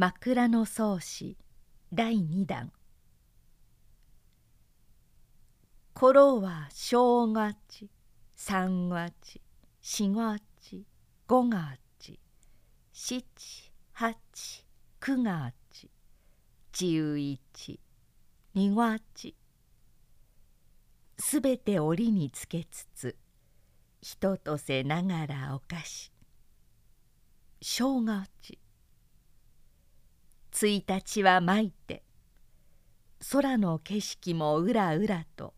枕草子第二弾。頃は正月三月四月五月七八九月十一二月すべて折につけつつ人とせながらおかし正月1日はまいて空の景色もうらうらと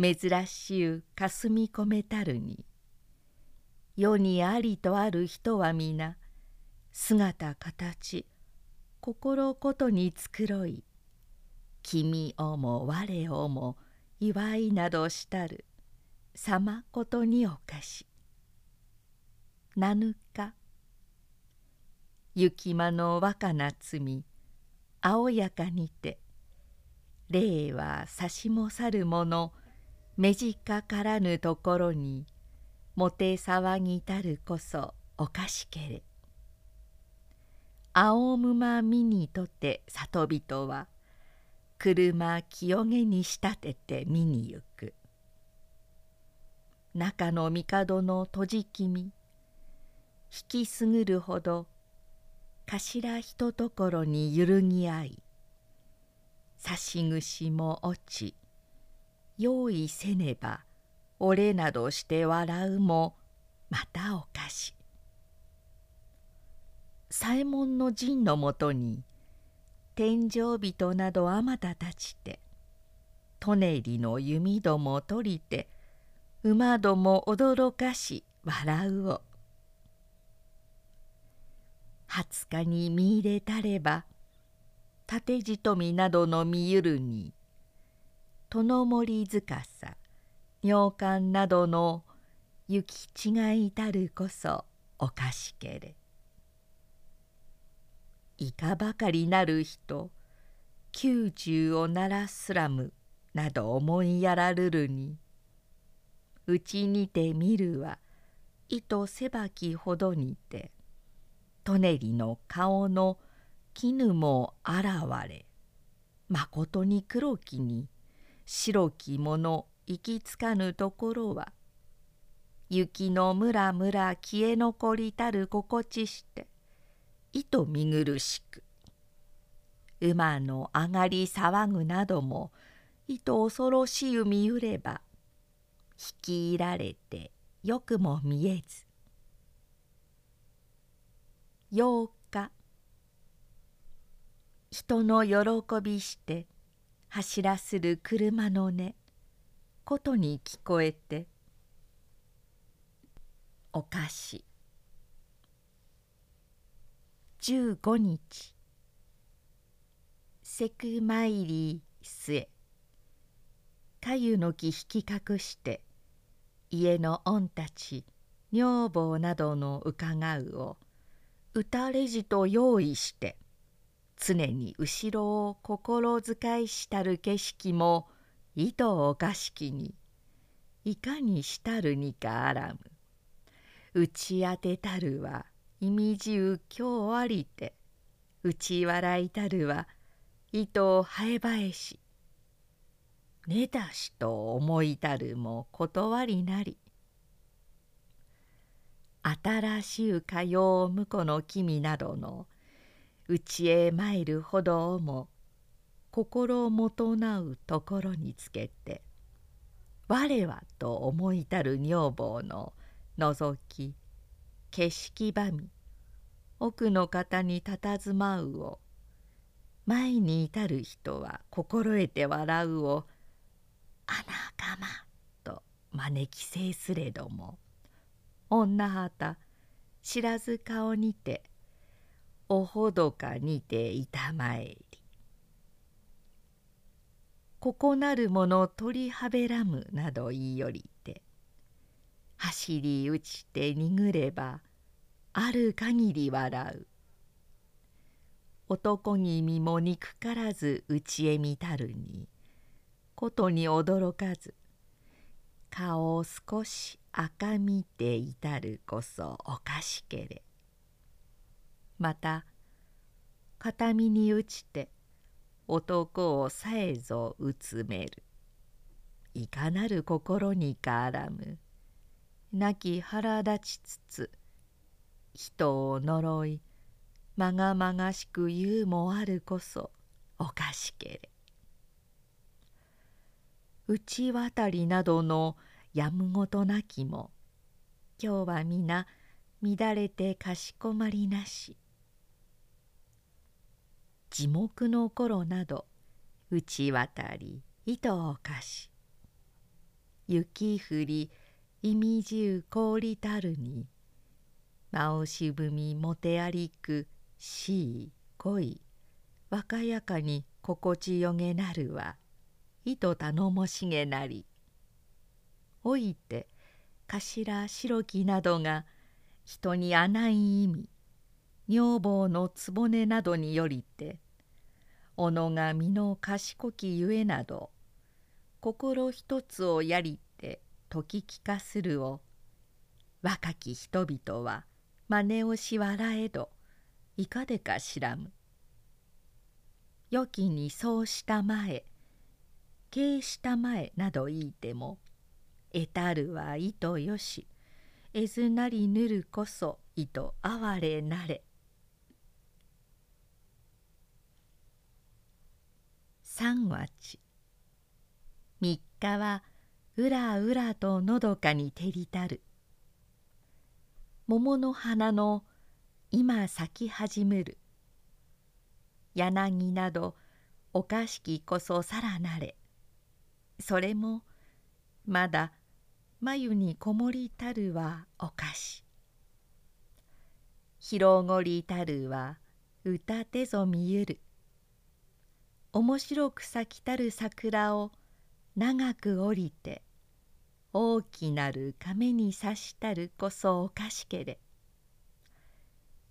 珍しゅうかすみ込めたるに世にありとある人は皆姿形心ことに繕い君をも我をも祝いなどしたる様ことにおかし。七日雪間の若な罪青やかにて霊は差しも去る者目近からぬところにもて騒ぎたるこそおかしけれ。青馬見にとて里人は車清げに仕立てて見に行く。中の帝の閉じきみ引きすぐるほど頭ひとところに揺るぎ合い差し串も落ち用意せねば俺などして笑うもまたおかし左衛門の陣のもとに天井人などあまたたちて舎人の弓ども取りて馬ども驚かし笑うを。20日に見入れたれば縦じとみなどの見ゆるに殿森司尿管などの行き違いたるこそおかしけれ。いかばかりなる人九十を鳴らすらむなど思いやらるるにうちにて見るは糸せばきほどにてトネリの顔の絹も現れまことに黒きに白きもの行きつかぬところは雪のむらむら消え残りたる心地していと見苦しく馬の上がり騒ぐなどもいと恐ろしゅう見ゆれば引き入られてよくも見えず8日人の喜びして走らする車の音ことに聞こえておかし15日。セクマイリー末かゆの木引き隠して家の御たち女房などの伺うを打たれじと用意して常に後ろを心遣いしたる景色も意図おかしきにいかにしたるにかあらむ。打ち当てたるは意味じう今日ありて打ち笑いたるは糸を生えばえし寝だしと思いたるも断りなり。新しゅうかよう婿の君などの内へ参るほどをも心もとなうところにつけて我はと思いたる女房の覗き景色ばみ奥の方にたたずまうを前に至る人は心得て笑うを「穴釜」と招き制すれども女旗知らず顔にておほどかにていたまえり。ここなるもの取りはべらむなど言いよりて走り打ちてにぐればある限り笑う。男君も憎からずうちへ見たるにことに驚かず顔を少し赤みて至るこそおかしけれ。また片身に打ちて男をさえぞうつめる。いかなる心にかあらむ。亡き腹立ちつつ人を呪いまがまがしく言うもあるこそおかしけれ。内渡りなどのやむごとなきも。今日は皆乱れてかしこまりなし。地木の頃など内渡り糸をかし。雪降り意味じう氷たるに真押し踏みもてありくしい恋若やかに心地よげなるは糸頼もしげなり。おいて頭白きなどが人に穴い意味女房の局などによりて己が身の賢きゆえなど心一つをやりて説き聞かするを若き人々は真似をし笑えどいかでか知らむ。良きにそうしたまえ敬したまえなど言いても得たるは意とよしえずなりぬるこそ意と哀れなれ。三月三日はうらうらとのどかに照りたる。桃の花の今咲き始める。柳などおかしきこそさらなれ。それもまだ眉にこもりたるはおかし広ごりたるは歌てぞ見ゆる。面白く咲きたる桜を長く降りて大きなる亀に刺したるこそおかしけれ。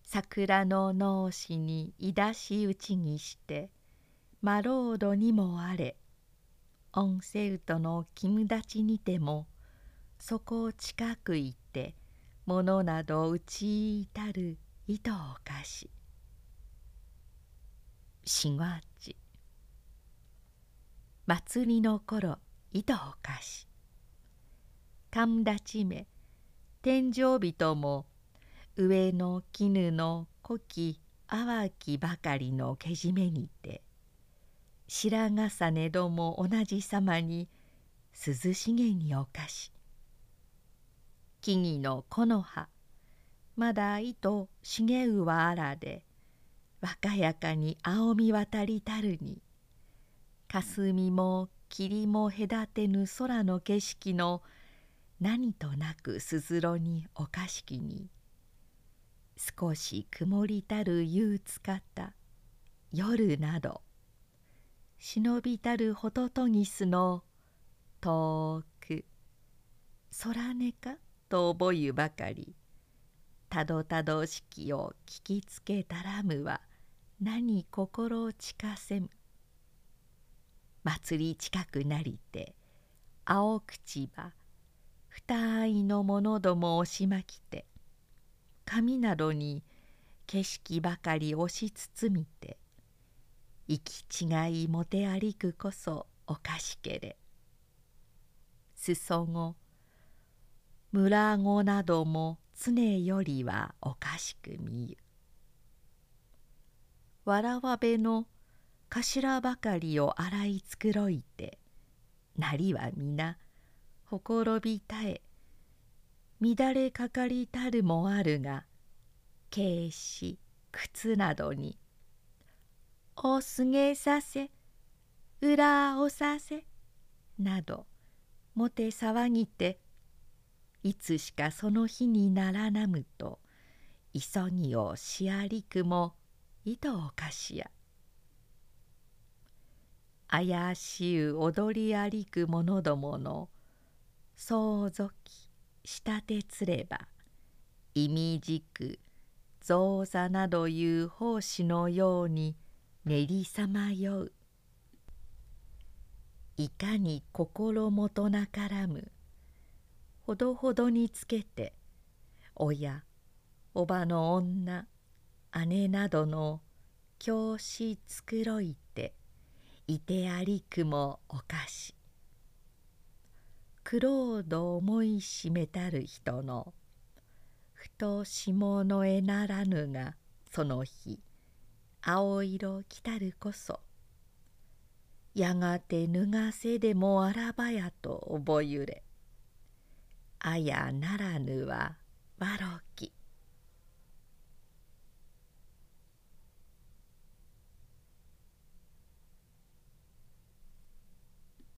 桜の脳死にいだし打ちにしてマロードにもあれオンセウトの君立ちにてもそこを近く行って物など打ち至る糸を貸し。四月祭りの頃糸を貸し。神立ちめ天井人も上の絹の古希淡きばかりのけじめにて。白重ねども同じさまに涼しげにおかし。木々の木の葉。まだ糸茂うはあらで若やかに青み渡りたるに。霞も霧も隔てぬ空の景色の何となくすずろにおかしきに。少し曇りたる憂鬱かった。夜など忍びたるホトトギスの遠く。空音か？と覚ゆばかり。たどたどしきを聞きつけたらむは何心を近せむ。祭り近くなりて青口ば二愛の者ども押しまきて紙などに景色ばかり押し包みて行き違いもて歩くこそおかしけれ。裾子村子なども常よりはおかしく見ゆ。わらわべの頭ばかりを洗い繕いてなりは皆ほころびたえ乱れかかりたるもあるが軽視靴などに「おすげさせ裏おさせ」などもて騒ぎていつしかその日にならなむと急ぎをしありくも糸をかしや。怪しゅう踊りありく者どもの相続きしたてつれば意味軸造座などいう奉仕のように練りさまよう。いかに心もとなからむほどほどにつけて親おばの女姉などの教し繕いていてありくもおかし。苦労度思いしめたる人のふと下の絵ならぬがその日青色来たるこそやがて脱がせでもあらばやと覚ゆれあやならぬはわろき」。